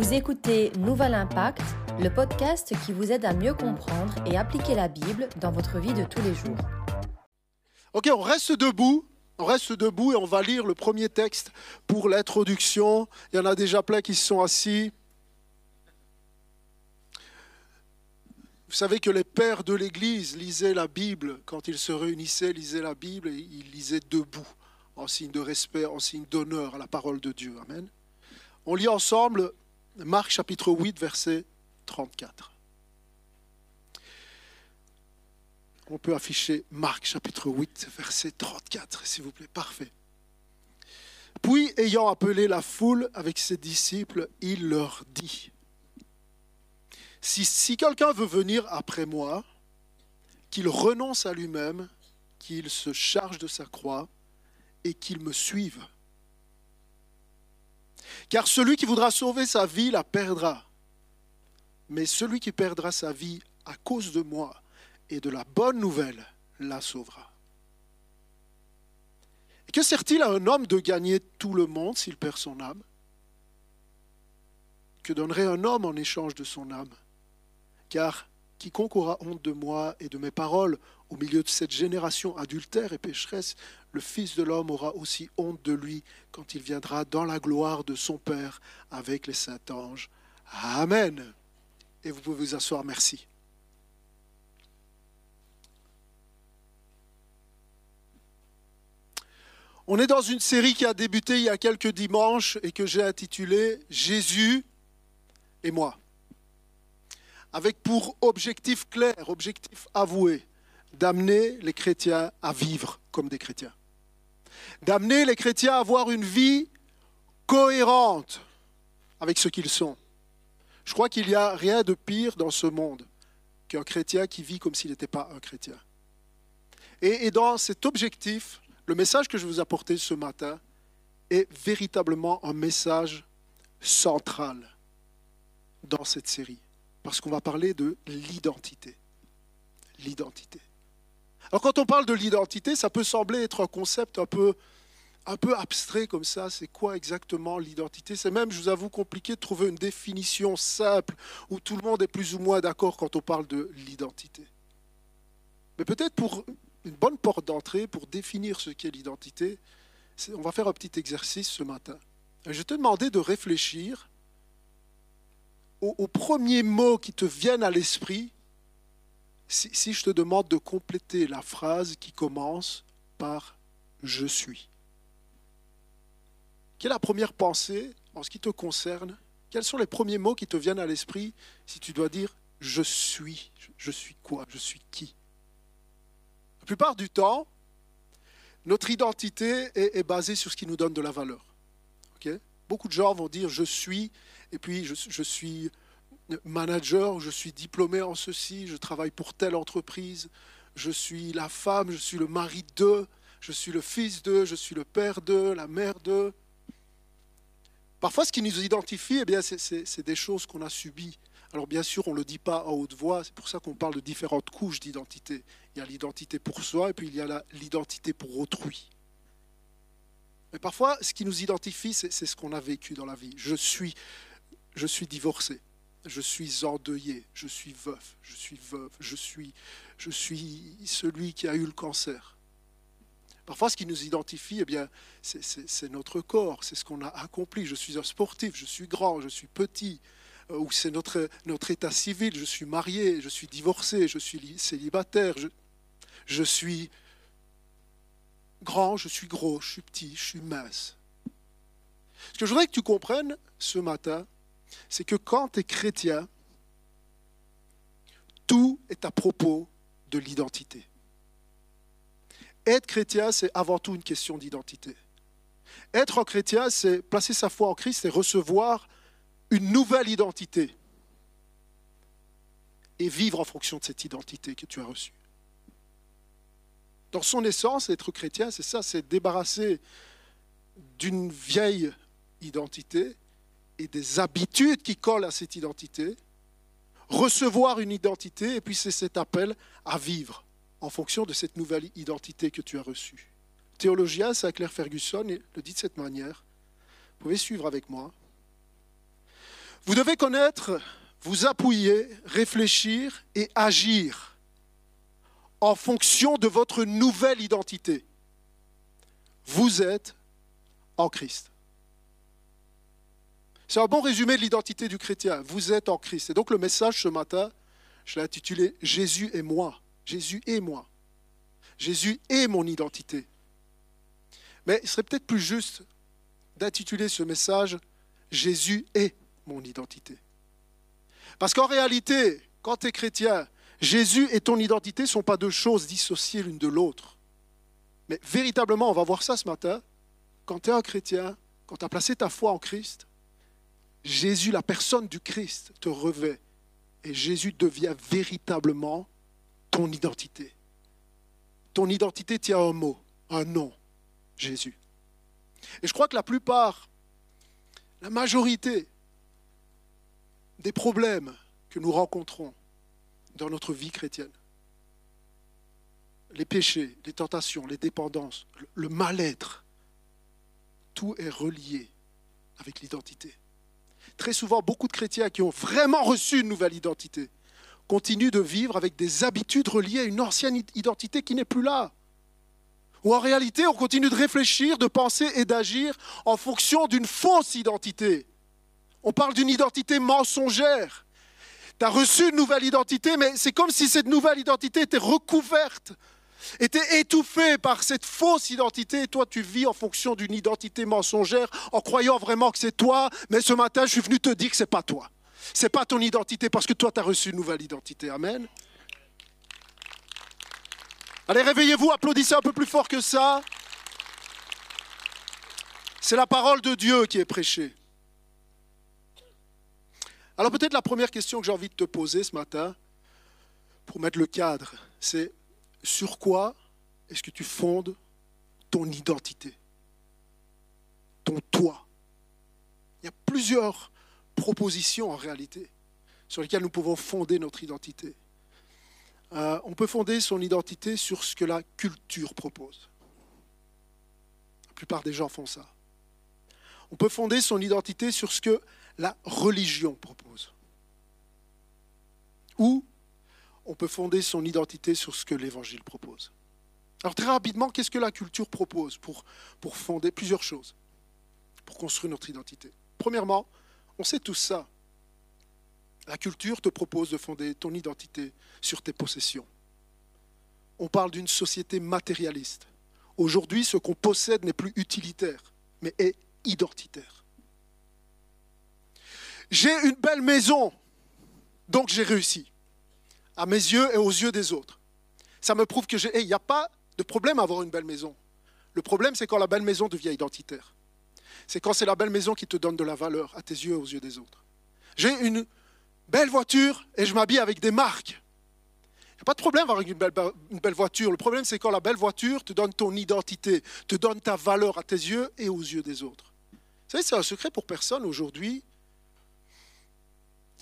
Vous écoutez Nouvel Impact, le podcast qui vous aide à mieux comprendre et appliquer la Bible dans votre vie de tous les jours. Ok, on reste debout. On reste debout et on va lire le premier texte pour l'introduction. Il y en a déjà plein qui se sont assis. Vous savez que les pères de l'Église lisaient la Bible quand ils se réunissaient, lisaient la Bible et ils lisaient debout, en signe de respect, en signe d'honneur à la parole de Dieu. Amen. On lit ensemble Marc chapitre 8, verset 34. On peut afficher Marc chapitre 8, verset 34, s'il vous plaît. Parfait. Puis, ayant appelé la foule avec ses disciples, il leur dit, si, quelqu'un veut venir après moi, qu'il renonce à lui-même, qu'il se charge de sa croix et qu'il me suive. Car celui qui voudra sauver sa vie la perdra. Mais celui qui perdra sa vie à cause de moi et de la bonne nouvelle la sauvera. Et que sert-il à un homme de gagner tout le monde s'il perd son âme? Que donnerait un homme en échange de son âme? Car quiconque aura honte de moi et de mes paroles au milieu de cette génération adultère et pécheresse, le Fils de l'homme aura aussi honte de lui quand il viendra dans la gloire de son Père avec les saints anges. Amen. Et vous pouvez vous asseoir, merci. On est dans une série qui a débuté il y a quelques dimanches et que j'ai intitulée Jésus et moi avec pour objectif clair, objectif avoué, d'amener les chrétiens à vivre comme des chrétiens. D'amener les chrétiens à avoir une vie cohérente avec ce qu'ils sont. Je crois qu'il n'y a rien de pire dans ce monde qu'un chrétien qui vit comme s'il n'était pas un chrétien. Et, dans cet objectif, le message que je vous apporter ce matin est véritablement un message central dans cette série parce qu'on va parler de l'identité. L'identité. Alors quand on parle de l'identité, ça peut sembler être un concept un peu, un peu abstrait comme ça. C'est quoi exactement l'identité? C'est même, je vous avoue, compliqué de trouver une définition simple où tout le monde est plus ou moins d'accord quand on parle de l'identité. Mais peut-être pour une bonne porte d'entrée, pour définir ce qu'est l'identité, on va faire un petit exercice ce matin. Je vais te demander de réfléchir aux, premiers mots qui te viennent à l'esprit, si, je te demande de compléter la phrase qui commence par je suis. Quelle est la première pensée en ce qui te concerne? Quels sont les premiers mots qui te viennent à l'esprit si tu dois dire je suis Je suis quoi Je suis qui? La plupart du temps, notre identité est, basée sur ce qui nous donne de la valeur. Beaucoup de gens vont dire je suis et puis je, suis manager, je suis diplômé en ceci, je travaille pour telle entreprise, je suis la femme, je suis le mari d'eux, je suis le fils d'eux, je suis le père d'eux, la mère d'eux. Parfois, ce qui nous identifie, eh bien, c'est des choses qu'on a subies. Alors bien sûr, on ne le dit pas à haute voix, c'est pour ça qu'on parle de différentes couches d'identité. Il y a l'identité pour soi et puis il y a l'identité pour autrui. Mais parfois, ce qui nous identifie, c'est ce qu'on a vécu dans la vie. Je suis divorcé, je suis endeuillé, je suis veuf, je suis veuve, je suis celui qui a eu le cancer. Parfois, ce qui nous identifie, eh bien, c'est notre corps, c'est ce qu'on a accompli. Je suis un sportif, je suis grand, je suis petit, euh, ou c'est notre, état civil, je suis marié, je suis divorcé, je suis célibataire, je suis grand, je suis gros, je suis petit, je suis mince. Ce que je voudrais que tu comprennes ce matin, c'est que quand tu es chrétien, tout est à propos de l'identité. Être chrétien, c'est avant tout une question d'identité. Être chrétien, c'est placer sa foi en Christ et recevoir une nouvelle identité et vivre en fonction de cette identité que tu as reçue. Dans son essence, être chrétien, c'est ça, c'est débarrasser d'une vieille identité et des habitudes qui collent à cette identité, recevoir une identité, et puis c'est cet appel à vivre en fonction de cette nouvelle identité que tu as reçue. Théologien Saint-Clair Ferguson le dit de cette manière. Vous pouvez suivre avec moi. Vous devez connaître, vous appuyer, réfléchir et agir en fonction de votre nouvelle identité. Vous êtes en Christ. C'est un bon résumé de l'identité du chrétien. Vous êtes en Christ. Et donc le message ce matin, je l'ai intitulé Jésus et moi. Jésus et moi. Jésus est mon identité. Mais il serait peut-être plus juste d'intituler ce message Jésus est mon identité. Parce qu'en réalité, quand tu es chrétien, Jésus et ton identité ne sont pas deux choses dissociées l'une de l'autre. Mais véritablement, on va voir ça ce matin, quand tu es un chrétien, quand tu as placé ta foi en Christ, Jésus, la personne du Christ, te revêt. Et Jésus devient véritablement ton identité. Ton identité tient un mot, un nom, Jésus. Et je crois que la plupart, la majorité des problèmes que nous rencontrons dans notre vie chrétienne, les péchés, les tentations, les dépendances, le mal-être, tout est relié avec l'identité. Très souvent, beaucoup de chrétiens qui ont vraiment reçu une nouvelle identité continuent de vivre avec des habitudes reliées à une ancienne identité qui n'est plus là. Ou en réalité, on continue de réfléchir, de penser et d'agir en fonction d'une fausse identité. On parle d'une identité mensongère. Tu as reçu une nouvelle identité, mais c'est comme si cette nouvelle identité était recouverte, était étouffée par cette fausse identité. Et toi, tu vis en fonction d'une identité mensongère, en croyant vraiment que c'est toi, mais ce matin, je suis venu te dire que ce n'est pas toi. Ce n'est pas ton identité parce que toi, tu as reçu une nouvelle identité. Amen. Allez, réveillez-vous, applaudissez un peu plus fort que ça. C'est la parole de Dieu qui est prêchée. Alors peut-être la première question que j'ai envie de te poser ce matin, pour mettre le cadre, c'est sur quoi est-ce que tu fondes ton identité, ton toi? Il y a plusieurs propositions en réalité sur lesquelles nous pouvons fonder notre identité. Euh, on peut fonder son identité sur ce que la culture propose. La plupart des gens font ça. On peut fonder son identité sur ce que la religion propose. Ou on peut fonder son identité sur ce que l'Évangile propose. Alors très rapidement, qu'est-ce que la culture propose pour, pour fonder plusieurs choses, pour construire notre identité? Premièrement, on sait tout ça. La culture te propose de fonder ton identité sur tes possessions. On parle d'une société matérialiste. Aujourd'hui, ce qu'on possède n'est plus utilitaire, mais est identitaire. J'ai une belle maison, donc j'ai réussi, à mes yeux et aux yeux des autres. Ça me prouve que j'ai... Il n'y a pas de problème à avoir une belle maison. Le problème, c'est quand la belle maison devient identitaire. C'est quand c'est la belle maison qui te donne de la valeur à tes yeux et aux yeux des autres. J'ai une belle voiture et je m'habille avec des marques. Il n'y a pas de problème avec une belle, voiture. Le problème, c'est quand la belle voiture te donne ton identité, te donne ta valeur à tes yeux et aux yeux des autres. Vous savez, c'est un secret pour personne aujourd'hui.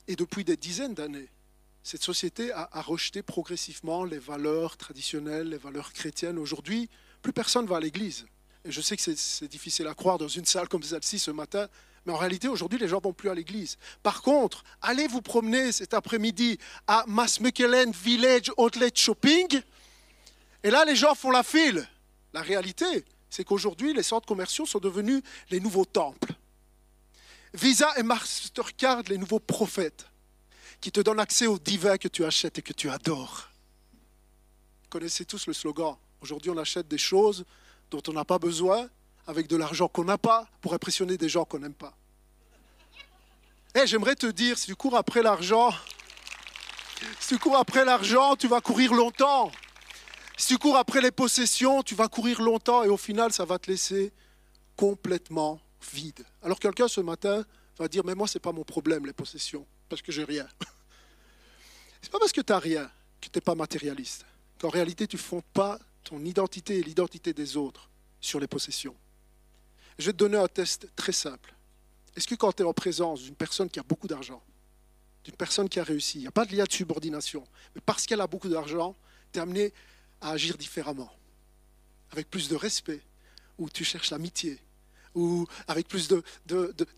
Et depuis des dizaines d'années, cette société a, a, rejeté progressivement les valeurs traditionnelles, les valeurs chrétiennes. Aujourd'hui, plus personne va à l'église. Je sais que c'est difficile à croire dans une salle comme celle-ci ce matin, mais en réalité, aujourd'hui, les gens vont plus à l'église. Par contre, allez vous promener cet après-midi à Maasmechelen Village Outlet Shopping. Et là, les gens font la file. La réalité, c'est qu'aujourd'hui, les centres commerciaux sont devenus les nouveaux temples. Visa et Mastercard, les nouveaux prophètes, qui te donnent accès aux divins que tu achètes et que tu adores. Vous connaissez tous le slogan. Aujourd'hui, on achète des choses dont on n'a pas besoin avec de l'argent qu'on n'a pas pour impressionner des gens qu'on n'aime pas. Eh, j'aimerais te dire, si tu cours après l'argent, si tu cours après l'argent, tu vas courir longtemps. Si tu cours après les possessions, tu vas courir longtemps et au final, ça va te laisser complètement vide. Alors quelqu'un ce matin va dire, mais moi, ce n'est pas mon problème, les possessions, parce que j'ai rien. C'est pas parce que tu n'as rien que tu n'es pas matérialiste. Qu'en réalité, tu ne fondes pas ton identité et l'identité des autres sur les possessions. Je vais te donner un test très simple. Est-ce que quand tu es en présence d'une personne qui a beaucoup d'argent, d'une personne qui a réussi, il n'y a pas de lien de subordination, mais parce qu'elle a beaucoup d'argent, tu es amené à agir différemment, avec plus de respect, ou tu cherches l'amitié, ou avec plus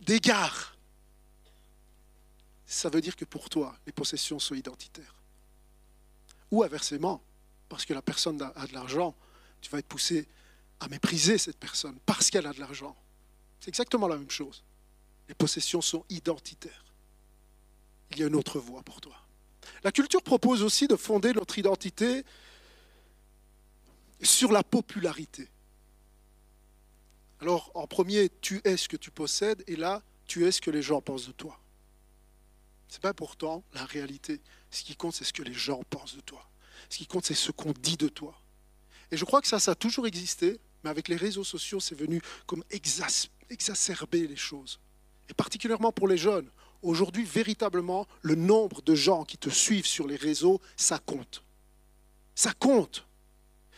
d'égard. De, ça veut dire que pour toi, les possessions sont identitaires. Ou inversement, parce que la personne a de l'argent, tu vas être poussé à mépriser cette personne parce qu'elle a de l'argent. C'est exactement la même chose. Les possessions sont identitaires. Il y a une autre voie pour toi. La culture propose aussi de fonder notre identité sur la popularité. Alors, en premier, tu es ce que tu possèdes, et là, tu es ce que les gens pensent de toi. Ce n'est pas pourtant la réalité. Ce qui compte, c'est ce que les gens pensent de toi. Ce qui compte, c'est ce qu'on dit de toi. Et je crois que ça, ça a toujours existé, mais avec les réseaux sociaux, c'est venu comme exacerber les choses. Et particulièrement pour les jeunes. Aujourd'hui, véritablement, le nombre de gens qui te suivent sur les réseaux, ça compte. Ça compte.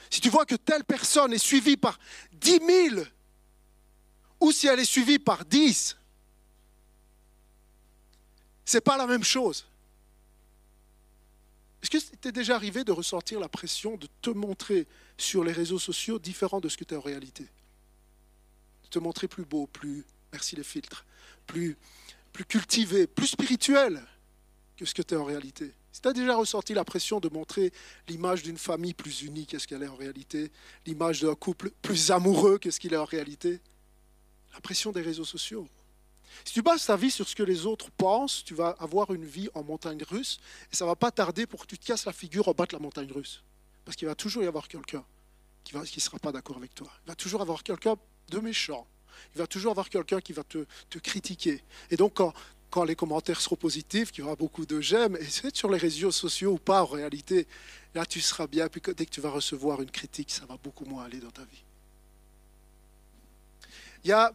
Si tu vois que telle personne est suivie par 10 000, ou si elle est suivie par 10, c'est pas la même chose. Est-ce que c'était déjà arrivé de ressentir la pression de te montrer sur les réseaux sociaux différent de ce que tu es en réalité? De te montrer plus beau, plus, merci les filtres, plus, cultivé, plus spirituel que ce que tu es en réalité? Si tu as déjà ressenti la pression de montrer l'image d'une famille plus unie qu'est-ce qu'elle est en réalité, l'image d'un couple plus amoureux qu'est-ce qu'il est en réalité, la pression des réseaux sociaux? Si tu bases ta vie sur ce que les autres pensent, tu vas avoir une vie en montagne russe et ça va pas tarder pour que tu te casses la figure en bas de la montagne russe. Parce qu'il va toujours y avoir quelqu'un qui ne sera pas d'accord avec toi. Il va toujours avoir quelqu'un de méchant. Il va toujours avoir quelqu'un qui va te, te, critiquer. Et donc, quand, quand les commentaires seront positifs, qu'il y aura beaucoup de j'aime, et c'est sur les réseaux sociaux ou pas en réalité, là tu seras bien. Puis dès que tu vas recevoir une critique, ça va beaucoup moins aller dans ta vie. Il y a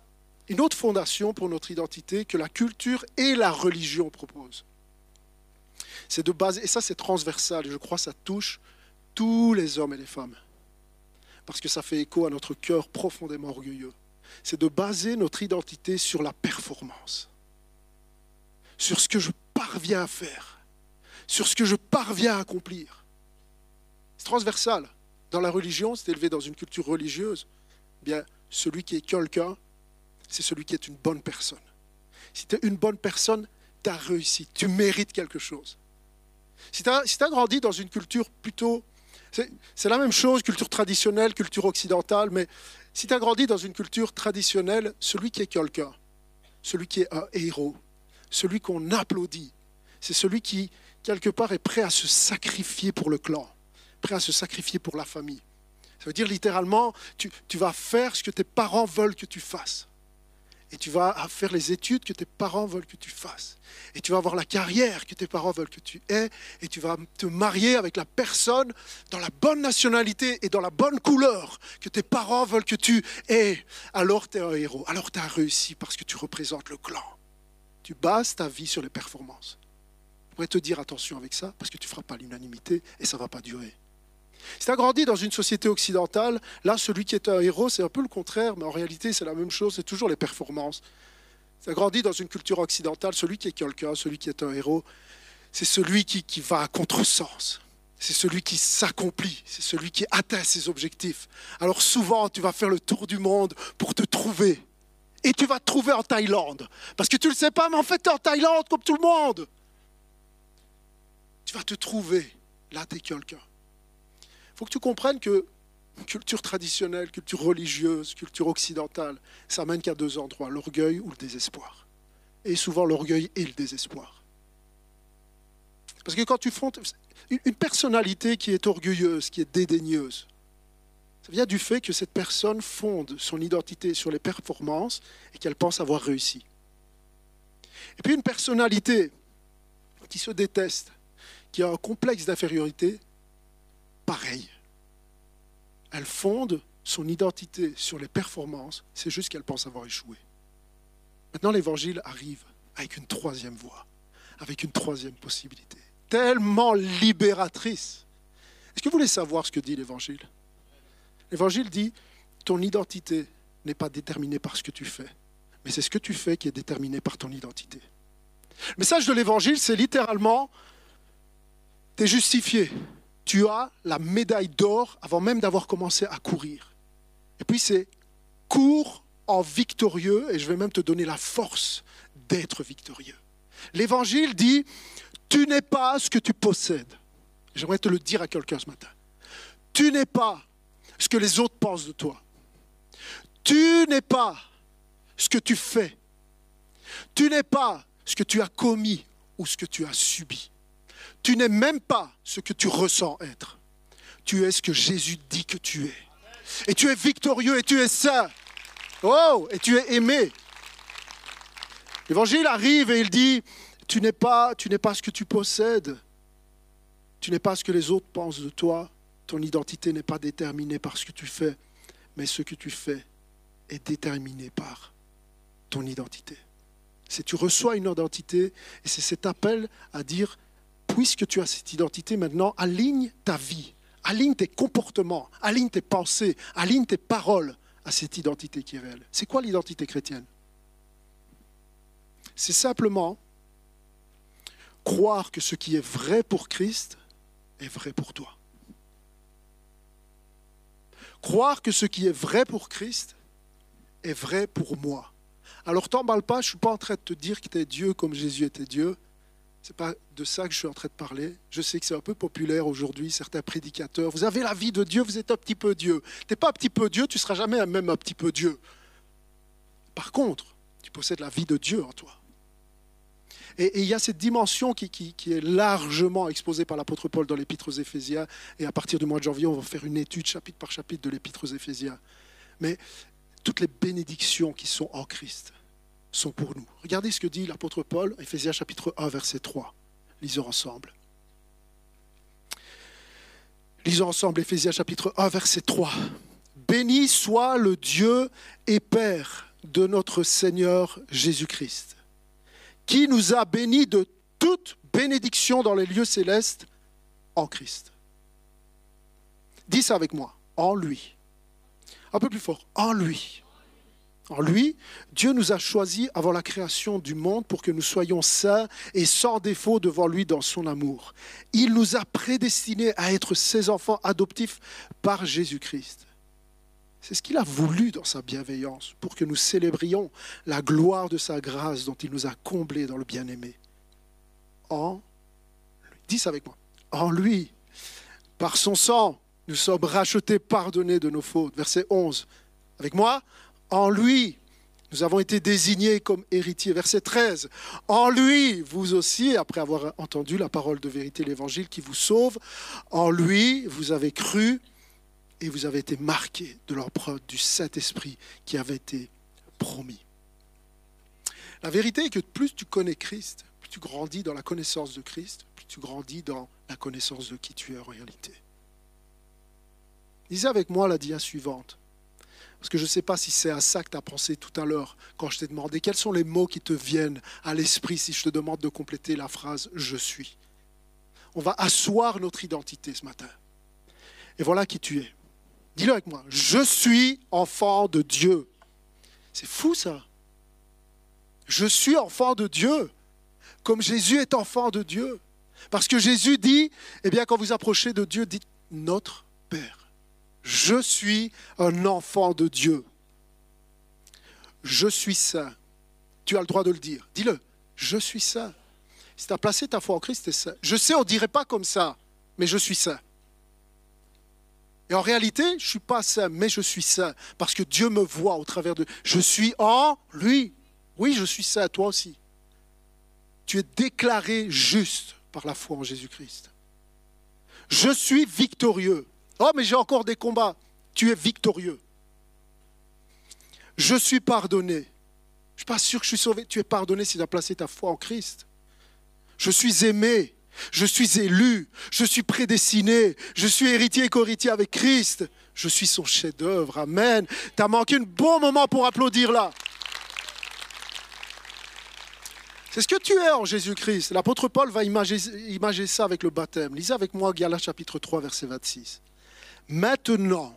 une autre fondation pour notre identité que la culture et la religion proposent. C'est de base, et ça c'est transversal, et je crois que ça touche tous les hommes et les femmes, parce que ça fait écho à notre cœur profondément orgueilleux. C'est de baser notre identité sur la performance, sur ce que je parviens à faire, sur ce que je parviens à accomplir. C'est transversal. Dans la religion, c'est élevé dans une culture religieuse. Bien, celui qui est quelqu'un c'est celui qui est une bonne personne. Si tu es une bonne personne, tu as réussi, tu mérites quelque chose. Si tu as, grandi dans une culture plutôt... C'est la même chose, culture traditionnelle, culture occidentale, mais si tu as grandi dans une culture traditionnelle, celui qui est quelqu'un, celui qui est un héros, celui qu'on applaudit, c'est celui qui, quelque part, est prêt à se sacrifier pour le clan, prêt à se sacrifier pour la famille. Ça veut dire littéralement, tu vas faire ce que tes parents veulent que tu fasses et tu vas faire les études que tes parents veulent que tu fasses. Et tu vas avoir la carrière que tes parents veulent que tu aies. Et tu vas te marier avec la personne dans la bonne nationalité et dans la bonne couleur que tes parents veulent que tu aies. Alors tu es un héros. Alors tu as réussi parce que tu représentes le clan. Tu bases ta vie sur les performances. Je pourrais te dire attention avec ça parce que tu ne feras pas l'unanimité et ça ne va pas durer. Si tu as grandi dans une société occidentale, là, celui qui est un héros, c'est un peu le contraire, mais en réalité, c'est la même chose, c'est toujours les performances. Si tu as grandi dans une culture occidentale, celui qui est quelqu'un, celui qui est un héros, c'est celui qui, va à contresens. C'est celui qui s'accomplit, c'est celui qui atteint ses objectifs. Alors souvent, tu vas faire le tour du monde pour te trouver. Et tu vas te trouver en Thaïlande. Parce que tu ne le sais pas, mais en fait, tu en Thaïlande comme tout le monde. Tu vas te trouver. Là, tu es quelqu'un. Faut que tu comprennes que culture traditionnelle, culture religieuse, culture occidentale, ça mène qu'à deux endroits, l'orgueil ou le désespoir. Et souvent l'orgueil et le désespoir. Parce que quand tu fondes une personnalité qui est orgueilleuse, qui est dédaigneuse, ça vient du fait que cette personne fonde son identité sur les performances et qu'elle pense avoir réussi. Et puis une personnalité qui se déteste, qui a un complexe d'infériorité, pareil. Elle fonde son identité sur les performances, c'est juste qu'elle pense avoir échoué. Maintenant, l'évangile arrive avec une troisième voie, avec une troisième possibilité, tellement libératrice. Est-ce que vous voulez savoir ce que dit l'évangile? L'évangile dit, ton identité n'est pas déterminée par ce que tu fais, mais c'est ce que tu fais qui est déterminé par ton identité. Le message de l'évangile, c'est littéralement, tu es justifié, tu as la médaille d'or avant même d'avoir commencé à courir. Et puis c'est cours en victorieux, et je vais même te donner la force d'être victorieux. L'évangile dit, tu n'es pas ce que tu possèdes. J'aimerais te le dire à quelqu'un ce matin. Tu n'es pas ce que les autres pensent de toi. Tu n'es pas ce que tu fais. Tu n'es pas ce que tu as commis ou ce que tu as subi. Tu n'es même pas ce que tu ressens être. Tu es ce que Jésus dit que tu es. Et tu es victorieux et tu es saint. Oh, et tu es aimé. L'évangile arrive et il dit, tu n'es pas, tu n'es pas ce que tu possèdes. Tu n'es pas ce que les autres pensent de toi. Ton identité n'est pas déterminée par ce que tu fais, mais ce que tu fais est déterminé par ton identité. C'est tu reçois une identité et c'est cet appel à dire, puisque tu as cette identité maintenant, aligne ta vie, aligne tes comportements, aligne tes pensées, aligne tes paroles à cette identité qui est réelle. C'est quoi l'identité chrétienne? C'est simplement croire que ce qui est vrai pour Christ est vrai pour toi. Croire que ce qui est vrai pour Christ est vrai pour moi. Alors t'emballe pas, je ne suis pas en train de te dire que tu es Dieu comme Jésus était Dieu. Ce n'est pas de ça que je suis en train de parler. Je sais que c'est un peu populaire aujourd'hui, certains prédicateurs. Vous avez la vie de Dieu, vous êtes un petit peu Dieu. Tu n'es pas un petit peu Dieu, tu ne seras jamais même un petit peu Dieu. Par contre, tu possèdes la vie de Dieu en toi. Et, il y a cette dimension qui, qui est largement exposée par l'apôtre Paul dans l'épître aux Éphésiens. Et à partir du mois de janvier, on va faire une étude chapitre par chapitre de l'épître aux Éphésiens. Mais toutes les bénédictions qui sont en Christ sont pour nous. Regardez ce que dit l'apôtre Paul, Éphésiens chapitre 1, verset 3. Lisons ensemble. Lisons ensemble Éphésiens chapitre 1, verset 3. Béni soit le Dieu et Père de notre Seigneur Jésus-Christ, qui nous a bénis de toute bénédiction dans les lieux célestes en Christ. Dis ça avec moi, en lui. Un peu plus fort, en lui. En lui, Dieu nous a choisis avant la création du monde pour que nous soyons saints et sans défaut devant lui dans son amour. Il nous a prédestinés à être ses enfants adoptifs par Jésus-Christ. C'est ce qu'il a voulu dans sa bienveillance pour que nous célébrions la gloire de sa grâce dont il nous a comblés dans le bien-aimé. En lui, dis en lui, par son sang, nous sommes rachetés, pardonnés de nos fautes. Verset 11. Avec moi, en lui, nous avons été désignés comme héritiers. Verset 13. En lui, vous aussi, après avoir entendu la parole de vérité, l'évangile qui vous sauve, en lui, vous avez cru et vous avez été marqués de l'empreinte du Saint-Esprit qui avait été promis. La vérité est que plus tu connais Christ, plus tu grandis dans la connaissance de Christ, plus tu grandis dans la connaissance de qui tu es en réalité. Lisez avec moi la dia suivante. Parce que je ne sais pas si c'est à ça que tu as pensé tout à l'heure quand je t'ai demandé quels sont les mots qui te viennent à l'esprit si je te demande de compléter la phrase je suis. On va asseoir notre identité ce matin. Et voilà qui tu es. Dis-le avec moi. Je suis enfant de Dieu. C'est fou ça. Je suis enfant de Dieu. Comme Jésus est enfant de Dieu. Parce que Jésus dit, eh bien, quand vous approchez de Dieu, dites notre Père. Je suis un enfant de Dieu. Je suis saint. Tu as le droit de le dire. Dis-le. Je suis saint. Si tu as placé ta foi en Christ, tu es saint. Je sais, on ne dirait pas comme ça, mais je suis saint. Et en réalité, je ne suis pas saint, mais je suis saint. Parce que Dieu me voit au travers de... Je suis en lui. Oui, je suis saint, toi aussi. Tu es déclaré juste par la foi en Jésus-Christ. Je suis victorieux. Oh, mais j'ai encore des combats. Tu es victorieux. Je suis pardonné. Je ne suis pas sûr que je suis sauvé. Tu es pardonné si tu as placé ta foi en Christ. Je suis aimé. Je suis élu. Je suis prédestiné. Je suis héritier et co-héritier avec Christ. Je suis son chef-d'œuvre. Amen. Tu as manqué un bon moment pour applaudir là. C'est ce que tu es en Jésus-Christ. L'apôtre Paul va imaginer, ça avec le baptême. Lisez avec moi Galates chapitre 3, verset 26. Maintenant,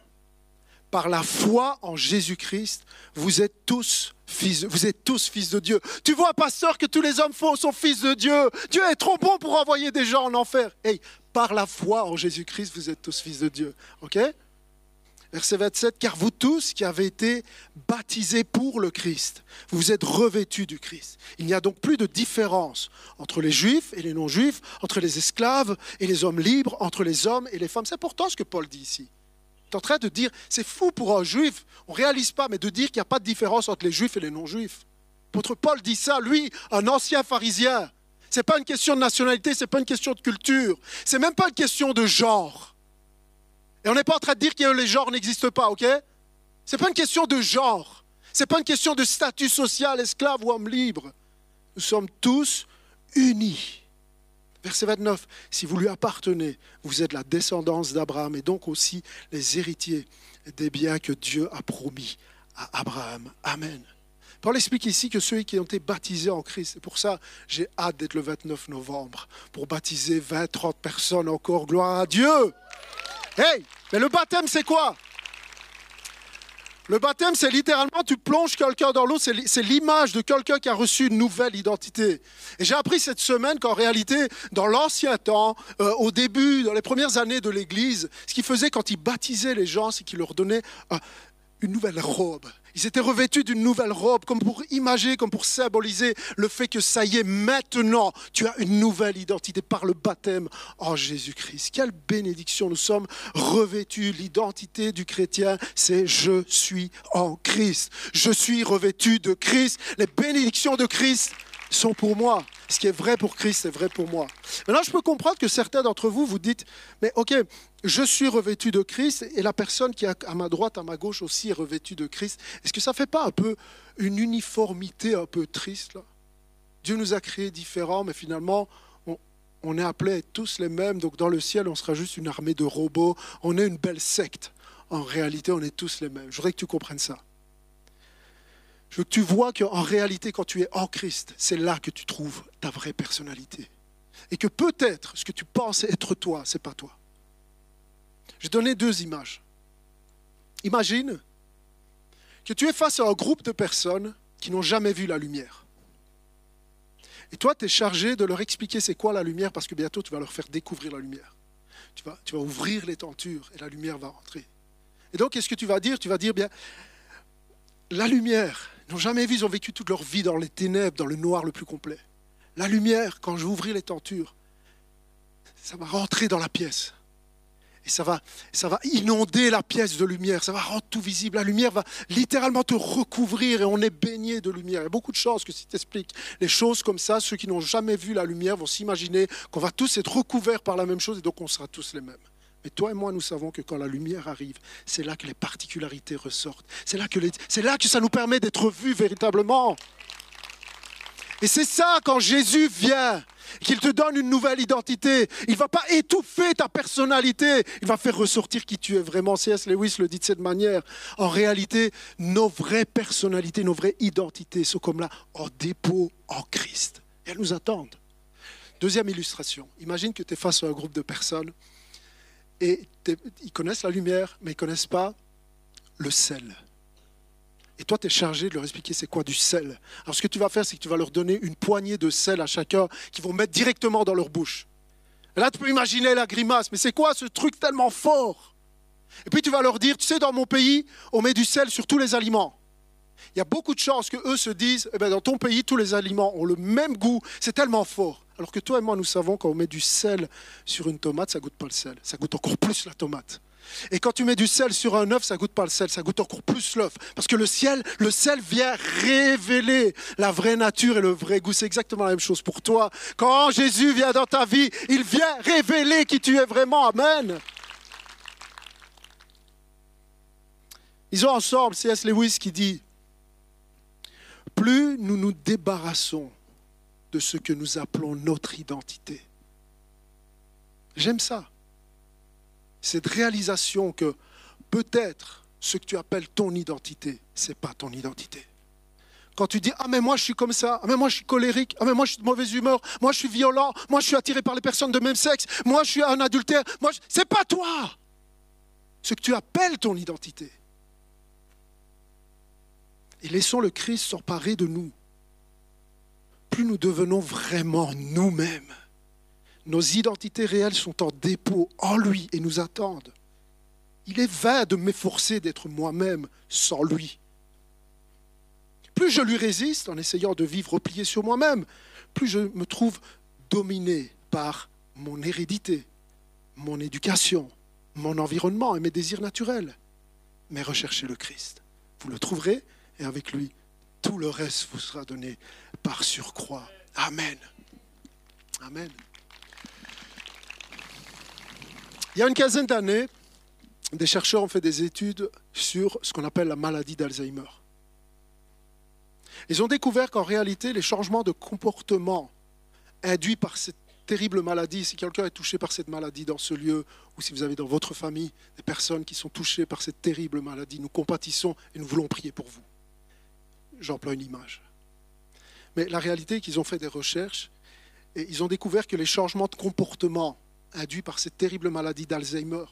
par la foi en Jésus-Christ, vous êtes tous fils, vous êtes tous fils de Dieu. Tu vois, pasteur, que tous les hommes faux sont fils de Dieu. Dieu est trop bon pour envoyer des gens en enfer. Hey, par la foi en Jésus-Christ, vous êtes tous fils de Dieu. OK? Verset 27, car vous tous qui avez été baptisés pour le Christ, vous êtes revêtus du Christ. Il n'y a donc plus de différence entre les juifs et les non-juifs, entre les esclaves et les hommes libres, entre les hommes et les femmes. C'est important ce que Paul dit ici. Il est en train de dire, c'est fou pour un juif, on ne réalise pas, mais de dire qu'il n'y a pas de différence entre les juifs et les non-juifs. Votre Paul dit ça, lui, un ancien pharisien. Ce n'est pas une question de nationalité, ce n'est pas une question de culture, c'est même pas une question de genre. Et on n'est pas en train de dire que les genres n'existent pas, ok? Ce n'est pas une question de genre. Ce n'est pas une question de statut social, esclave ou homme libre. Nous sommes tous unis. Verset 29, si vous lui appartenez, vous êtes la descendance d'Abraham et donc aussi les héritiers des biens que Dieu a promis à Abraham. Amen. Paul explique ici que ceux qui ont été baptisés en Christ, c'est pour ça j'ai hâte d'être le 29 novembre, pour baptiser 20, 30 personnes encore, gloire à Dieu. Hey, mais le baptême, c'est quoi? Le baptême, c'est littéralement, tu plonges quelqu'un dans l'eau, c'est l'image de quelqu'un qui a reçu une nouvelle identité. Et j'ai appris cette semaine qu'en réalité, dans l'ancien temps, euh, au début, dans les premières années de l'Église, ce qu'ils faisaient quand ils baptisaient les gens, c'est qu'ils leur donnaient euh, une nouvelle robe. Ils étaient revêtus d'une nouvelle robe, comme pour imaginer, comme pour symboliser le fait que ça y est, maintenant, tu as une nouvelle identité par le baptême en Jésus-Christ. Quelle bénédiction nous sommes revêtus. L'identité du chrétien, c'est je suis en Christ. Je suis revêtu de Christ. Les bénédictions de Christ sont pour moi. Ce qui est vrai pour Christ est vrai pour moi. Maintenant, je peux comprendre que certains d'entre vous vous dites, mais ok, je suis revêtu de Christ et la personne qui est à ma droite, à ma gauche aussi est revêtue de Christ. Est-ce que ça ne fait pas un peu une uniformité un peu triste là? Dieu nous a créés différents, mais finalement, on, on est appelés à être tous les mêmes. Donc dans le ciel, on sera juste une armée de robots. On est une belle secte. En réalité, on est tous les mêmes. Je voudrais que tu comprennes ça. Je veux que tu vois qu'en réalité, quand tu es en Christ, c'est là que tu trouves ta vraie personnalité. Et que peut-être ce que tu penses être toi, ce n'est pas toi. Je vais donner deux images. Imagine que tu es face à un groupe de personnes qui n'ont jamais vu la lumière. Et toi, tu es chargé de leur expliquer c'est quoi la lumière parce que bientôt tu vas leur faire découvrir la lumière. Tu vas, tu vas ouvrir les tentures et la lumière va entrer. Et donc, qu'est-ce que tu vas dire? Tu vas dire, bien, la lumière, ils n'ont jamais vu, ils ont vécu toute leur vie dans les ténèbres, dans le noir le plus complet. La lumière, quand je vais les tentures, ça va rentrer dans la pièce. Ça va, ça va inonder la pièce de lumière, ça va rendre tout visible. La lumière va littéralement te recouvrir et on est baigné de lumière. Il y a beaucoup de chances que si tu expliques les choses comme ça, ceux qui n'ont jamais vu la lumière vont s'imaginer qu'on va tous être recouverts par la même chose et donc on sera tous les mêmes. Mais toi et moi, nous savons que quand la lumière arrive, c'est là que les particularités ressortent. C'est là, que c'est là que ça nous permet d'être vus véritablement. Et c'est ça quand Jésus vient, qu'il te donne une nouvelle identité. Il ne va pas étouffer ta personnalité, il va faire ressortir qui tu es vraiment. C.S. Lewis le dit de cette manière. En réalité, nos vraies personnalités, nos vraies identités sont comme là, en dépôt en Christ. Et elles nous attendent. Deuxième illustration. Imagine que tu es face à un groupe de personnes et ils connaissent la lumière, mais ils ne connaissent pas le sel. Et toi, tu es chargé de leur expliquer c'est quoi du sel. Alors ce que tu vas faire, c'est que tu vas leur donner une poignée de sel à chacun qu'ils vont mettre directement dans leur bouche. Là, tu peux imaginer la grimace, mais c'est quoi ce truc tellement fort? Et puis tu vas leur dire, tu sais, dans mon pays, on met du sel sur tous les aliments. Il y a beaucoup de chances que eux se disent, eh ben, dans ton pays, tous les aliments ont le même goût, c'est tellement fort. Alors que toi et moi, nous savons quand on met du sel sur une tomate, ça goûte pas le sel, ça goûte encore plus la tomate. Et quand tu mets du sel sur un œuf, ça goûte pas le sel, ça goûte encore plus l'œuf. Parce que le ciel, le sel vient révéler la vraie nature et le vrai goût. C'est exactement la même chose pour toi. Quand Jésus vient dans ta vie, il vient révéler qui tu es vraiment. Amen. Ils ont ensemble, C.S. Lewis qui dit, plus nous nous débarrassons de ce que nous appelons notre identité. J'aime ça. Cette réalisation que peut-être ce que tu appelles ton identité, ce n'est pas ton identité. Quand tu dis Ah, mais moi je suis comme ça, ah, mais moi je suis colérique, ah, mais moi je suis de mauvaise humeur, moi je suis violent, moi je suis attiré par les personnes de même sexe, moi je suis un adultère, moi je... c'est pas toi ce que tu appelles ton identité. Et laissons le Christ s'emparer de nous plus nous devenons vraiment nous-mêmes. Nos identités réelles sont en dépôt en lui et nous attendent. Il est vain de m'efforcer d'être moi-même sans lui. Plus je lui résiste en essayant de vivre replié sur moi-même, plus je me trouve dominé par mon hérédité, mon éducation, mon environnement et mes désirs naturels. Mais recherchez le Christ. Vous le trouverez et avec lui, tout le reste vous sera donné par surcroît. Amen. Amen. Il y a une quinzaine d'années, des chercheurs ont fait des études sur ce qu'on appelle la maladie d'Alzheimer. Ils ont découvert qu'en réalité, les changements de comportement induits par cette terrible maladie, si quelqu'un est touché par cette maladie dans ce lieu, ou si vous avez dans votre famille des personnes qui sont touchées par cette terrible maladie, nous compatissons et nous voulons prier pour vous. J'emploie une image. Mais la réalité est qu'ils ont fait des recherches et ils ont découvert que les changements de comportement induits par cette terrible maladie d'Alzheimer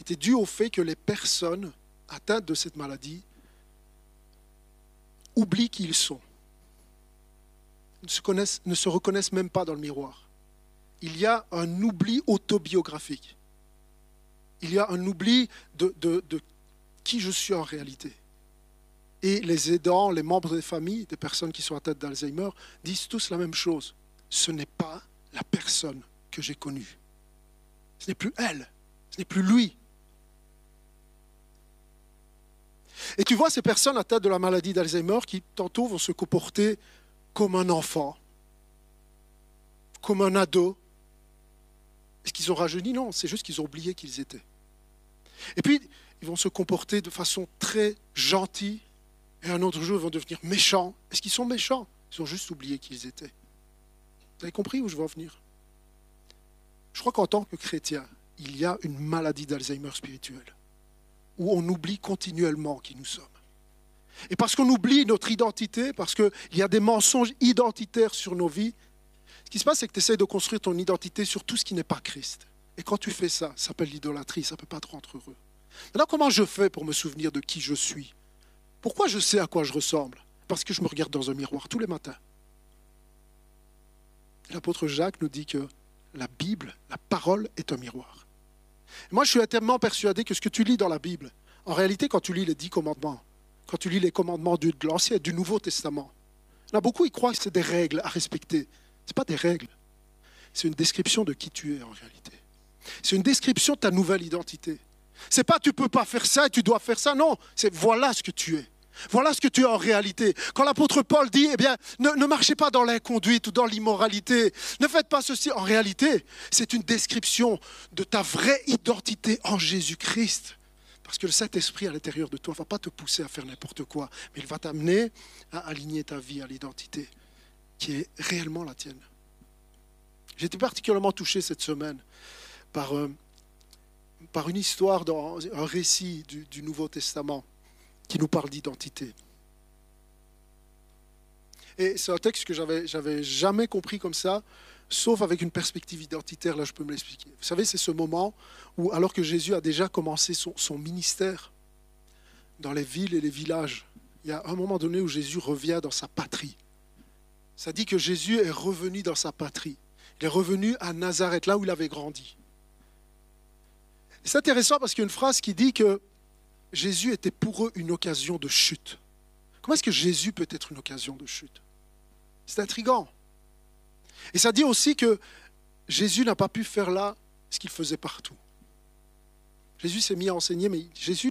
étaient dus au fait que les personnes atteintes de cette maladie oublient qui ils sont, ne se, ne se reconnaissent même pas dans le miroir. Il y a un oubli autobiographique. Il y a un oubli de qui je suis en réalité. Et les aidants, les membres des familles, des personnes qui sont atteintes d'Alzheimer, disent tous la même chose. Ce n'est pas la personne que j'ai connue. Ce n'est plus elle, ce n'est plus lui. Et tu vois ces personnes atteintes de la maladie d'Alzheimer qui tantôt vont se comporter comme un enfant, comme un ado. Est-ce qu'ils ont rajeuni? Non, c'est juste qu'ils ont oublié qu'ils étaient. Et puis, ils vont se comporter de façon très gentille, et un autre jour, ils vont devenir méchants. Est-ce qu'ils sont méchants? Ils ont juste oublié qu'ils étaient. Vous avez compris où je veux en venir? Je crois qu'en tant que chrétien, il y a une maladie d'Alzheimer spirituelle où on oublie continuellement qui nous sommes. Et parce qu'on oublie notre identité, parce qu'il y a des mensonges identitaires sur nos vies, ce qui se passe, c'est que tu essaies de construire ton identité sur tout ce qui n'est pas Christ. Et quand tu fais ça, ça s'appelle l'idolâtrie, ça ne peut pas te rendre heureux. Maintenant, comment je fais pour me souvenir de qui je suis? Pourquoi je sais à quoi je ressemble? Parce que je me regarde dans un miroir tous les matins. L'apôtre Jacques nous dit que la Bible, la parole est un miroir. Moi, je suis tellement persuadé que ce que tu lis dans la Bible, en réalité, quand tu lis les dix commandements, quand tu lis les commandements de l'Ancien et du Nouveau Testament, y a beaucoup qui croient que c'est des règles à respecter. Ce n'est pas des règles. C'est une description de qui tu es en réalité. C'est une description de ta nouvelle identité. C'est pas tu peux pas faire ça et tu dois faire ça. Non, c'est voilà ce que tu es. Voilà ce que tu es en réalité. Quand l'apôtre Paul dit, eh bien, ne, marchez pas dans l'inconduite ou dans l'immoralité, ne faites pas ceci, en réalité, c'est une description de ta vraie identité en Jésus-Christ. Parce que le Saint-Esprit à l'intérieur de toi ne va pas te pousser à faire n'importe quoi, mais il va t'amener à aligner ta vie à l'identité qui est réellement la tienne. Été particulièrement touché cette semaine par, euh, par une histoire dans un récit du Nouveau Testament qui nous parle d'identité. Et c'est un texte que j'avais, j'avais jamais compris comme ça, sauf avec une perspective identitaire, là je peux me l'expliquer. Vous savez, c'est ce moment où, alors que Jésus a déjà commencé son, son ministère dans les villes et les villages, il y a un moment donné où Jésus revient dans sa patrie. Ça dit que Jésus est revenu dans sa patrie. Il est revenu à Nazareth, là où il avait grandi. c'est intéressant parce qu'il y a une phrase qui dit que Jésus était pour eux une occasion de chute. Comment est-ce que Jésus peut être une occasion de chute? C'est intrigant. Et ça dit aussi que Jésus n'a pas pu faire là ce qu'il faisait partout. Jésus s'est mis à enseigner, mais Jésus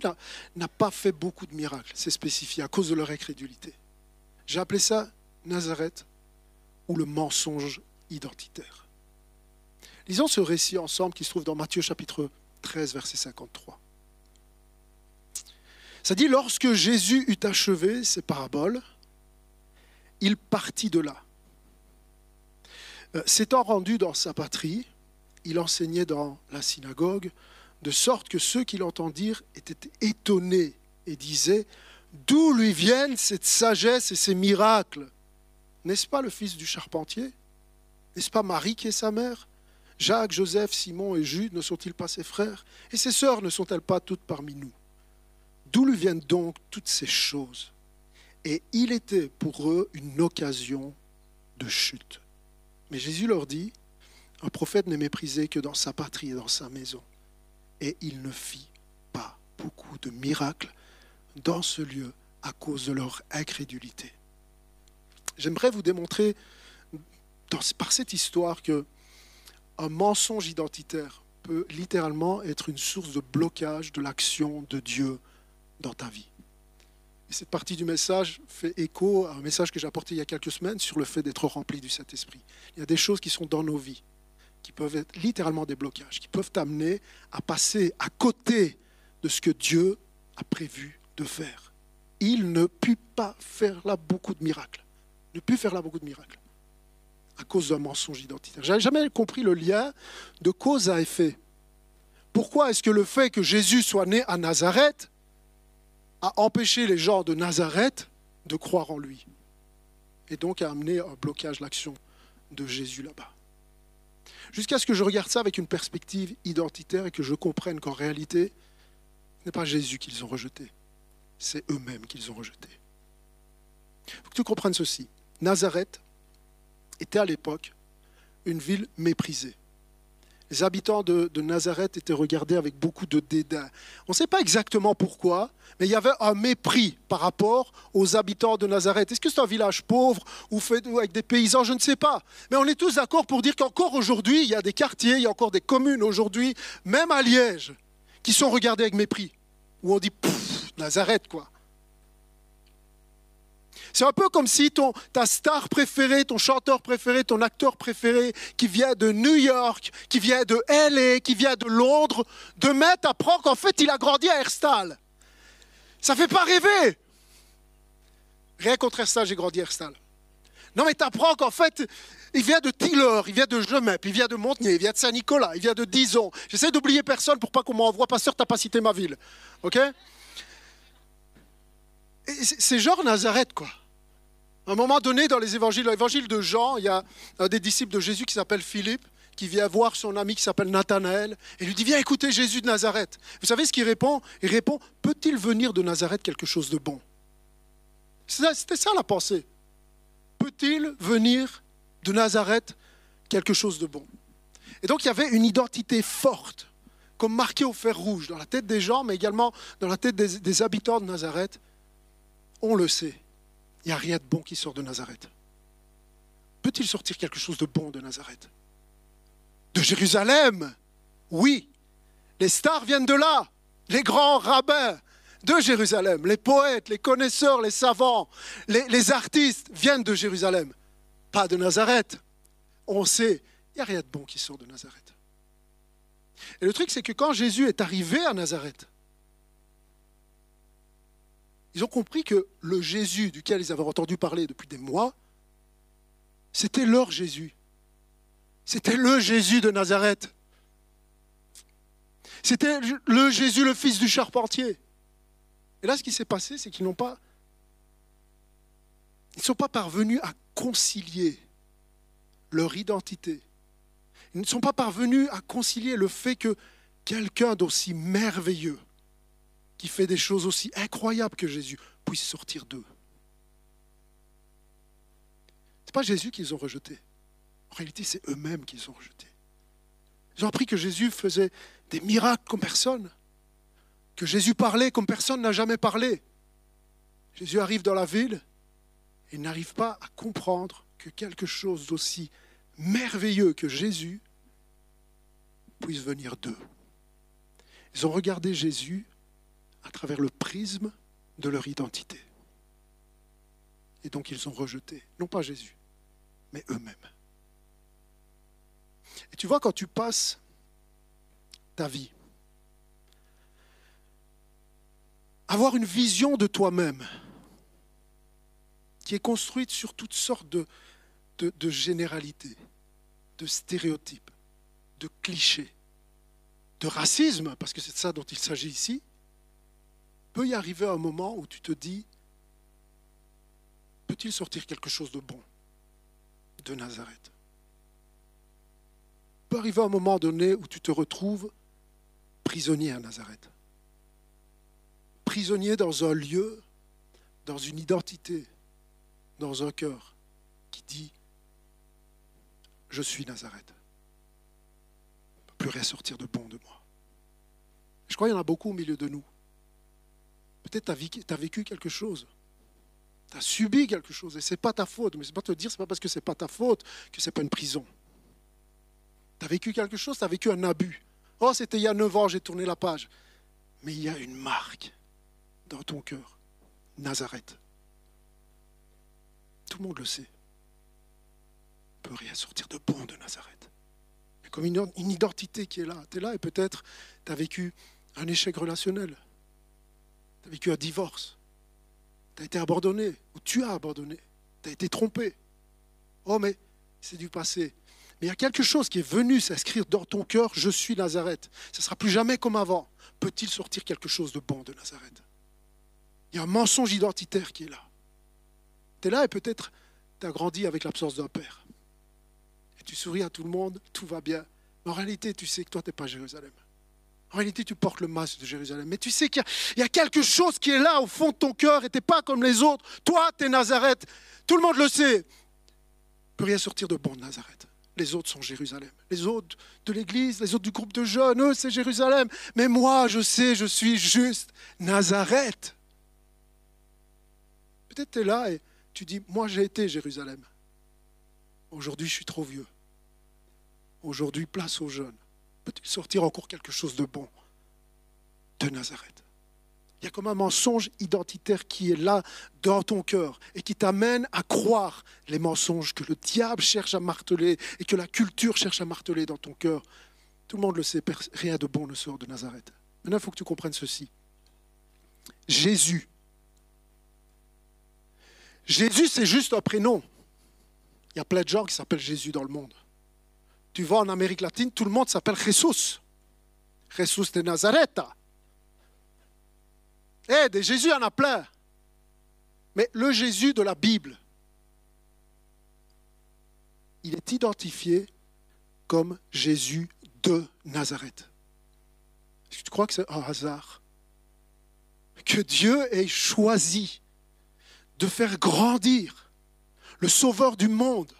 n'a pas fait beaucoup de miracles, c'est spécifié, à cause de leur incrédulité. J'ai appelé ça Nazareth ou le mensonge identitaire. Lisons ce récit ensemble qui se trouve dans Matthieu chapitre 13, verset 53. Ça dit, lorsque Jésus eut achevé ses paraboles, il partit de là. Euh, s'étant rendu dans sa patrie, il enseignait dans la synagogue, de sorte que ceux qui l'entendirent étaient étonnés et disaient, D'où lui viennent cette sagesse et ces miracles? N'est-ce pas le fils du charpentier? N'est-ce pas Marie qui est sa mère? Jacques, Joseph, Simon et Jude ne sont-ils pas ses frères? Et ses sœurs ne sont-elles pas toutes parmi nous? D'où lui viennent donc toutes ces choses Et il était pour eux une occasion de chute. Mais Jésus leur dit, un prophète n'est méprisé que dans sa patrie et dans sa maison. Et il ne fit pas beaucoup de miracles dans ce lieu à cause de leur incrédulité. J'aimerais vous démontrer par cette histoire que un mensonge identitaire peut littéralement être une source de blocage de l'action de Dieu dans ta vie. Et cette partie du message fait écho à un message que j'ai apporté il y a quelques semaines sur le fait d'être rempli du Saint-Esprit. Il y a des choses qui sont dans nos vies, qui peuvent être littéralement des blocages, qui peuvent t'amener à passer à côté de ce que Dieu a prévu de faire. Il ne put pas faire là beaucoup de miracles. Ne put faire là beaucoup de miracles à cause d'un mensonge identitaire. Je n'avais jamais compris le lien de cause à effet. Pourquoi est-ce que le fait que Jésus soit né à Nazareth a empêché les gens de Nazareth de croire en lui et donc a amené un blocage l'action de Jésus là-bas Jusqu'à ce que je regarde ça avec une perspective identitaire et que je comprenne qu'en réalité, ce n'est pas Jésus qu'ils ont rejeté, c'est eux-mêmes qu'ils ont rejeté. Il faut que tu comprennes ceci. Nazareth était à l'époque une ville méprisée. Les habitants de, Nazareth étaient regardés avec beaucoup de dédain. On ne sait pas exactement pourquoi, mais il y avait un mépris par rapport aux habitants de Nazareth. Est-ce que c'est un village pauvre ou fait avec des paysans? Je ne sais pas. Mais on est tous d'accord pour dire qu'encore aujourd'hui, il y a des quartiers, il y a encore des communes aujourd'hui, même à Liège, qui sont regardés avec mépris. Où on dit, Nazareth, quoi. C'est un peu comme si ton, ta star préférée, ton chanteur préféré, ton acteur préféré, qui vient de New York, qui vient de LA, qui vient de Londres, demain t'apprends qu'en fait il a grandi à Herstal. Ça fait pas rêver. Rien contre Herstal, j'ai grandi à Herstal. Non mais t'apprends qu'en fait il vient de Tiller, il vient de Jemep, il vient de Montenay, il vient de Saint-Nicolas, il vient de Dison. J'essaie d'oublier personne pour pas qu'on m'envoie, pas sûr, t'as pas cité ma ville. Ok? C'est genre Nazareth, quoi. À un moment donné, dans les évangiles, l'évangile de Jean, il y a des disciples de Jésus qui s'appelle Philippe, qui vient voir son ami qui s'appelle Nathanaël, et lui dit, viens écouter Jésus de Nazareth. Vous savez ce qu'il répond? Il répond, peut-il venir de Nazareth quelque chose de bon? C'était ça la pensée. Peut-il venir de Nazareth quelque chose de bon? Et donc il y avait une identité forte, comme marquée au fer rouge, dans la tête des gens, mais également dans la tête des habitants de Nazareth. On le sait il n'y a rien de bon qui sort de Nazareth. Peut-il sortir quelque chose de bon de Nazareth? De Jérusalem? Oui. Les stars viennent de là. Les grands rabbins de Jérusalem, les poètes, les connaisseurs, les savants, les, artistes viennent de Jérusalem, pas de Nazareth. On sait, il n'y a rien de bon qui sort de Nazareth. Et le truc, c'est que quand Jésus est arrivé à Nazareth, ils ont compris que le Jésus duquel ils avaient entendu parler depuis des mois, c'était leur Jésus. C'était le Jésus de Nazareth. C'était le Jésus, le fils du charpentier. Et là, ce qui s'est passé, c'est qu'ils n'ont pas. Ils ne sont pas parvenus à concilier leur identité. Ils ne sont pas parvenus à concilier le fait que quelqu'un d'aussi merveilleux, qui fait des choses aussi incroyables que Jésus puisse sortir d'eux. Ce n'est pas Jésus qu'ils ont rejeté. En réalité, c'est eux-mêmes qu'ils ont rejeté. Ils ont appris que Jésus faisait des miracles comme personne, que Jésus parlait comme personne n'a jamais parlé. Jésus arrive dans la ville et n'arrive pas à comprendre que quelque chose d'aussi merveilleux que Jésus puisse venir d'eux. Ils ont regardé Jésus à travers le prisme de leur identité. Et donc ils ont rejeté, non pas Jésus, mais eux-mêmes. Et tu vois, quand tu passes ta vie, avoir une vision de toi-même qui est construite sur toutes sortes de, généralités, de stéréotypes, de clichés, de racisme, parce que c'est de ça dont il s'agit ici, peut y arriver un moment où tu te dis, peut-il sortir quelque chose de bon de Nazareth? Peut arriver un moment donné où tu te retrouves prisonnier à Nazareth. Prisonnier dans un lieu, dans une identité, dans un cœur qui dit, je suis Nazareth. Plus rien sortir de bon de moi. Je crois qu'il y en a beaucoup au milieu de nous Tu as, vécu quelque chose. Tu as subi quelque chose et ce n'est pas ta faute. Mais c'est pas te dire, c'est pas parce que ce n'est pas ta faute que ce n'est pas une prison. Tu as vécu quelque chose, tu as vécu un abus. Oh, c'était il y a 9 ans, j'ai tourné la page. Mais il y a une marque dans ton cœur. Nazareth. Tout le monde le sait. Il ne peut rien sortir de bon de Nazareth. A comme une identité qui est là. Tu es là et peut-être tu as vécu un échec relationnel. Tu as vécu un divorce. Tu as été abandonné ou tu as abandonné. Tu as été trompé. Oh, mais c'est du passé. Mais il y a quelque chose qui est venu s'inscrire dans ton cœur, je suis Nazareth. Ce ne sera plus jamais comme avant. Peut-il sortir quelque chose de bon de Nazareth? Il y a un mensonge identitaire qui est là. Tu es là et peut-être tu as grandi avec l'absence d'un père. Et tu souris à tout le monde, tout va bien. Mais en réalité, tu sais que toi, tu n'es pas Jérusalem. En réalité, tu portes le masque de Jérusalem. Mais tu sais qu'il y, a quelque chose qui est là au fond de ton cœur et tu n'es pas comme les autres. Toi, tu es Nazareth. Tout le monde le sait. Peut rien sortir de bon de Nazareth. Les autres sont Jérusalem. Les autres de l'Église, les autres du groupe de jeunes, eux, c'est Jérusalem. Mais moi, je sais, je suis juste Nazareth. Peut-être tu es là et tu dis, moi j'ai été Jérusalem. Aujourd'hui, je suis trop vieux. Aujourd'hui, place aux jeunes. Peut-il sortir encore quelque chose de bon de Nazareth? Il y a comme un mensonge identitaire qui est là dans ton cœur et qui t'amène à croire les mensonges que le diable cherche à marteler et que la culture cherche à marteler dans ton cœur. Tout le monde le sait, rien de bon ne sort de Nazareth. Maintenant, il faut que tu comprennes ceci. Jésus. Jésus, c'est juste un prénom. Il y a plein de gens qui s'appellent Jésus dans le monde tu vas en Amérique latine, tout le monde s'appelle Jesus. Jesus de Nazareth. Eh, des Jésus, y en a plein. Mais le Jésus de la Bible, il est identifié comme Jésus de Nazareth. Est-ce que tu crois que c'est un hasard? Que Dieu ait choisi de faire grandir le Sauveur du monde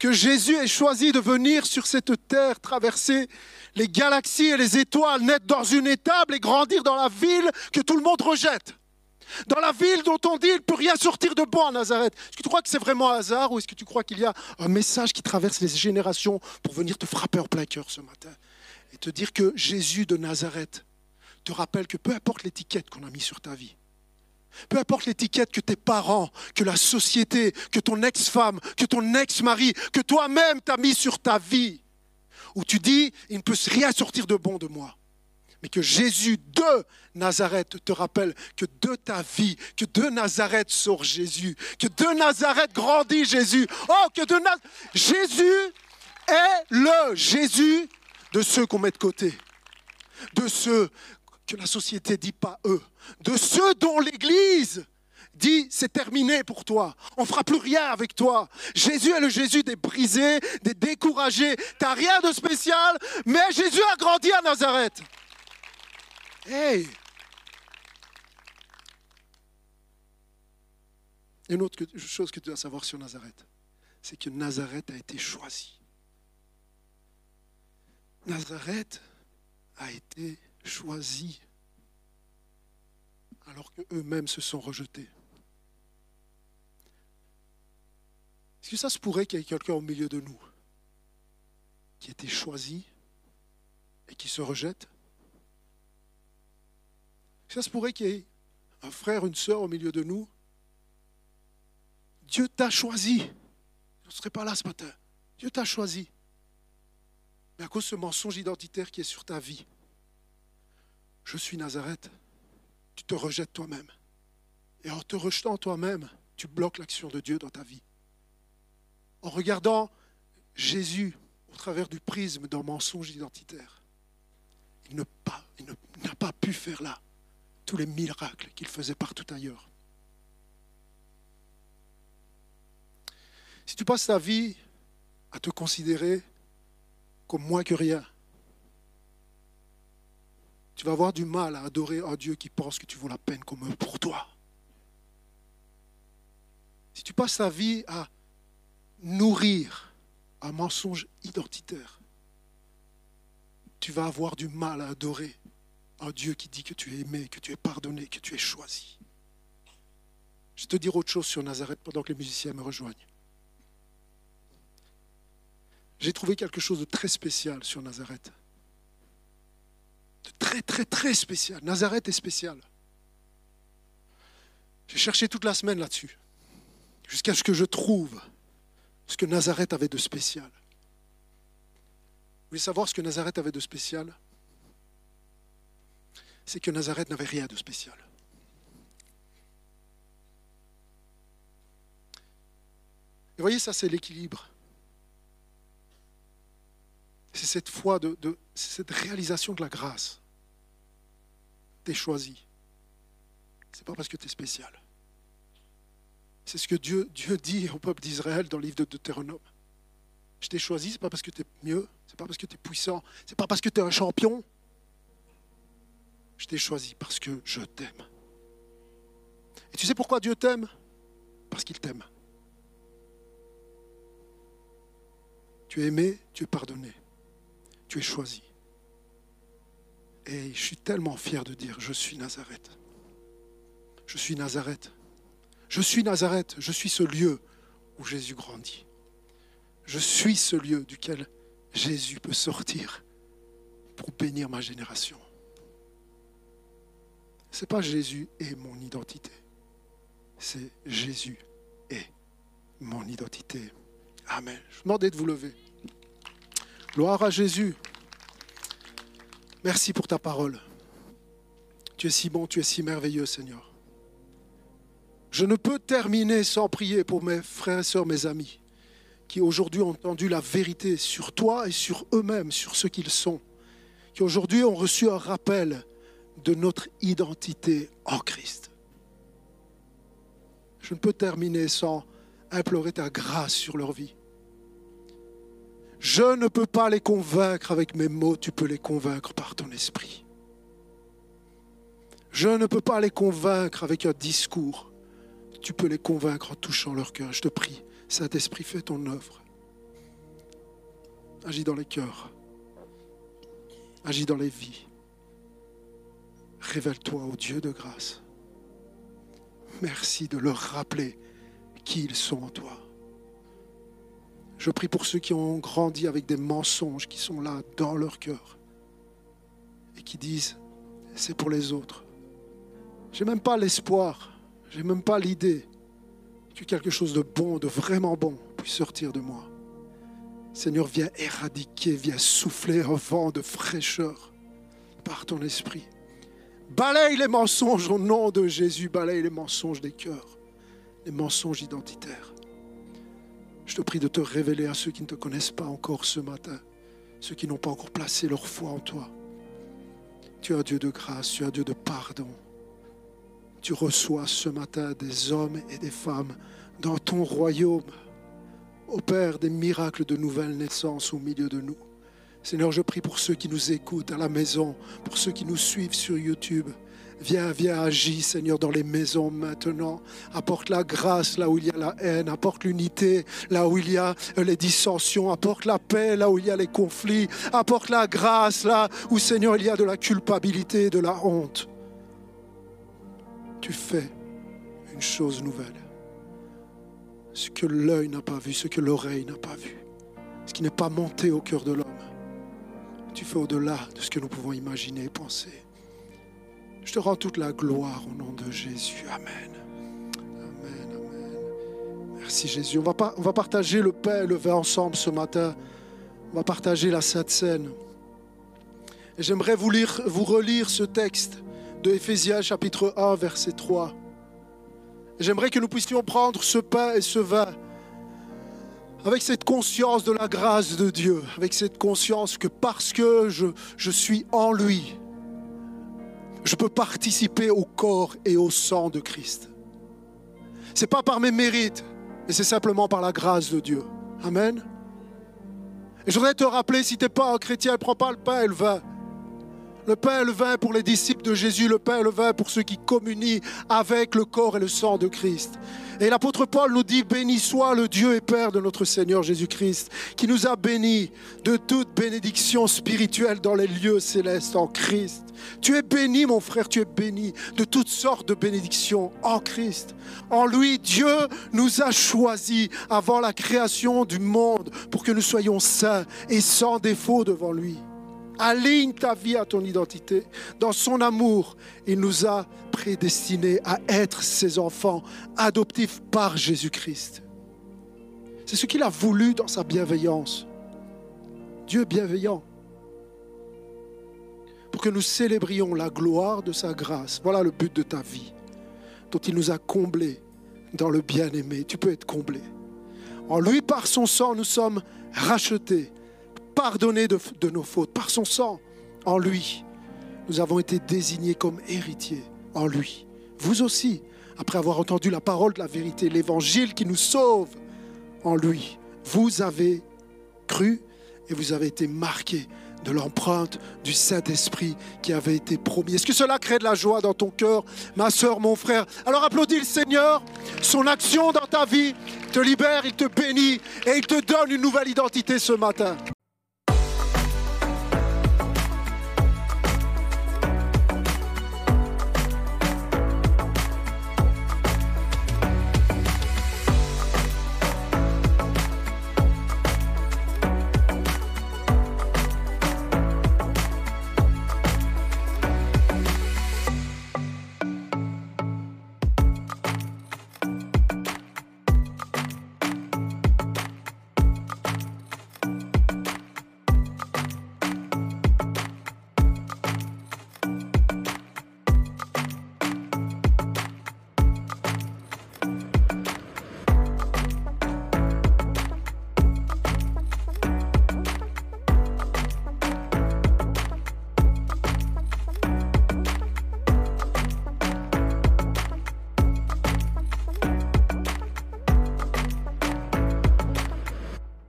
que Jésus ait choisi de venir sur cette terre, traverser les galaxies et les étoiles, naître dans une étable et grandir dans la ville que tout le monde rejette. Dans la ville dont on dit il ne peut rien sortir de bon à Nazareth. Est-ce que tu crois que c'est vraiment un hasard ou est-ce que tu crois qu'il y a un message qui traverse les générations pour venir te frapper en plein cœur ce matin et te dire que Jésus de Nazareth te rappelle que peu importe l'étiquette qu'on a mise sur ta vie, peu importe l'étiquette que tes parents, que la société, que ton ex-femme, que ton ex-mari, que toi-même t'as mis sur ta vie, où tu dis, il ne peut rien sortir de bon de moi. Mais que Jésus de Nazareth te rappelle que de ta vie, que de Nazareth sort Jésus, que de Nazareth grandit Jésus. Oh, que de Nazareth. Jésus est le Jésus de ceux qu'on met de côté, de ceux la société dit pas eux, de ceux dont l'Église dit c'est terminé pour toi, on fera plus rien avec toi. Jésus est le Jésus des brisés, des découragés. Tu n'as rien de spécial, mais Jésus a grandi à Nazareth. Hey! Une autre chose que tu dois savoir sur Nazareth, c'est que Nazareth a été choisi. Nazareth a été choisi alors qu'eux-mêmes se sont rejetés. Est-ce que ça se pourrait qu'il y ait quelqu'un au milieu de nous qui ait été choisi et qui se rejette? Est-ce que ça se pourrait qu'il y ait un frère, une sœur au milieu de nous? Dieu t'a choisi. Je ne serais pas là ce matin. Dieu t'a choisi. Mais à cause de ce mensonge identitaire qui est sur ta vie, je suis Nazareth, tu te rejettes toi-même. Et en te rejetant toi-même, tu bloques l'action de Dieu dans ta vie. En regardant Jésus au travers du prisme d'un mensonge identitaire, il n'a pas, pu faire là tous les miracles qu'il faisait partout ailleurs. Si tu passes ta vie à te considérer comme moins que rien, tu vas avoir du mal à adorer un Dieu qui pense que tu vaux la peine comme eux pour toi. Si tu passes ta vie à nourrir un mensonge identitaire, tu vas avoir du mal à adorer Un Dieu qui dit que tu es aimé, que tu es pardonné, que tu es choisi. Je vais te dire autre chose sur Nazareth pendant que les musiciens me rejoignent. J'ai trouvé quelque chose de très spécial sur Nazareth. Très, très, très spécial. Nazareth est spécial. J'ai cherché toute la semaine là-dessus, jusqu'à ce que je trouve ce que Nazareth avait de spécial. Vous voulez savoir ce que Nazareth avait de spécial? C'est que Nazareth n'avait rien de spécial. Et voyez, ça c'est l'équilibre. C'est cette foi, de, cette réalisation de la grâce. Tu es choisi c'est pas parce que tu es spécial. C'est ce que Dieu, Dieu dit au peuple d'Israël dans le livre de Deutéronome. Je t'ai choisi, c'est pas parce que tu es mieux, c'est pas parce que tu es puissant, c'est pas parce que tu es un champion. Je t'ai choisi parce que je t'aime. Et tu sais pourquoi Dieu t'aime? Parce qu'il t'aime. Tu es aimé, tu es pardonné, tu es choisi. Et je suis tellement fier de dire, je suis Nazareth. Je suis Nazareth. Je suis Nazareth. Je suis ce lieu où Jésus grandit. Je suis ce lieu duquel Jésus peut sortir pour bénir ma génération. Ce n'est pas Jésus et mon identité. C'est Jésus et mon identité. Amen. Je vous demandais de vous lever. Gloire à Jésus. Merci pour ta parole. Tu es si bon, tu es si merveilleux, Seigneur. Je ne peux terminer sans prier pour mes frères et sœurs, mes amis, qui aujourd'hui ont entendu la vérité sur toi et sur eux-mêmes, sur ce qu'ils sont, qui aujourd'hui ont reçu un rappel de notre identité en Christ. Je ne peux terminer sans implorer ta grâce sur leur vie. Je ne peux pas les convaincre avec mes mots, tu peux les convaincre par ton esprit. Je ne peux pas les convaincre avec un discours tu peux les convaincre en touchant leur cœur. Je te prie, Saint-Esprit, fais ton œuvre. Agis dans les cœurs. Agis dans les vies. Révèle-toi au Dieu de grâce. Merci de leur rappeler qui ils sont en toi. Je prie pour ceux qui ont grandi avec des mensonges qui sont là dans leur cœur et qui disent c'est pour les autres. Je n'ai même pas l'espoir je n'ai même pas l'idée que quelque chose de bon, de vraiment bon, puisse sortir de moi. Seigneur, viens éradiquer, viens souffler un vent de fraîcheur par ton esprit. Balaye les mensonges au nom de Jésus, balaye les mensonges des cœurs, les mensonges identitaires. Je te prie de te révéler à ceux qui ne te connaissent pas encore ce matin, ceux qui n'ont pas encore placé leur foi en toi. Tu es Dieu de grâce, tu es Dieu de pardon tu reçois ce matin des hommes et des femmes dans ton royaume. Opère des miracles de nouvelle naissance au milieu de nous. Seigneur, je prie pour ceux qui nous écoutent à la maison, pour ceux qui nous suivent sur YouTube. Viens, viens, agis, Seigneur, dans les maisons maintenant. Apporte la grâce là où il y a la haine. Apporte l'unité là où il y a les dissensions. Apporte la paix là où il y a les conflits. Apporte la grâce là où, Seigneur, il y a de la culpabilité, de la honte tu fais une chose nouvelle. Ce que l'œil n'a pas vu, ce que l'oreille n'a pas vu, ce qui n'est pas monté au cœur de l'homme. Tu fais au-delà de ce que nous pouvons imaginer et penser. Je te rends toute la gloire au nom de Jésus. Amen. Amen. Merci Jésus. On va, pas, on va partager le pain et le vin ensemble ce matin. On va partager la Sainte Seine. J'aimerais vous, lire, vous relire ce texte de Éphésiens chapitre 1, verset 3. J'aimerais que nous puissions prendre ce pain et ce vin avec cette conscience de la grâce de Dieu, avec cette conscience que parce que je, je suis en lui, je peux participer au corps et au sang de Christ. Ce n'est pas par mes mérites, mais c'est simplement par la grâce de Dieu. Amen. Et je voudrais te rappeler, si tu n'es pas un chrétien, ne prends pas le pain et le vin. Le pain et le vin pour les disciples de Jésus, le pain et le vin pour ceux qui communient avec le corps et le sang de Christ. Et l'apôtre Paul nous dit, béni soit le Dieu et Père de notre Seigneur Jésus-Christ, qui nous a bénis de toute bénédiction spirituelle dans les lieux célestes en Christ. Tu es béni, mon frère, tu es béni de toutes sortes de bénédictions en Christ. En lui, Dieu nous a choisis avant la création du monde pour que nous soyons saints et sans défaut devant lui. Aligne ta vie à ton identité. Dans son amour, il nous a prédestinés à être ses enfants adoptifs par Jésus-Christ. C'est ce qu'il a voulu dans sa bienveillance. Dieu bienveillant. Pour que nous célébrions la gloire de sa grâce. Voilà le but de ta vie, dont il nous a comblés dans le bien-aimé. Tu peux être comblé. En lui, par son sang, nous sommes rachetés pardonné de, nos fautes. Par son sang, en lui, nous avons été désignés comme héritiers. En lui. Vous aussi, après avoir entendu la parole de la vérité, l'évangile qui nous sauve, en lui, vous avez cru et vous avez été marqués de l'empreinte du Saint-Esprit qui avait été promis. Est-ce que cela crée de la joie dans ton cœur, ma soeur, mon frère? Alors applaudis le Seigneur, son action dans ta vie te libère, il te bénit et il te donne une nouvelle identité ce matin.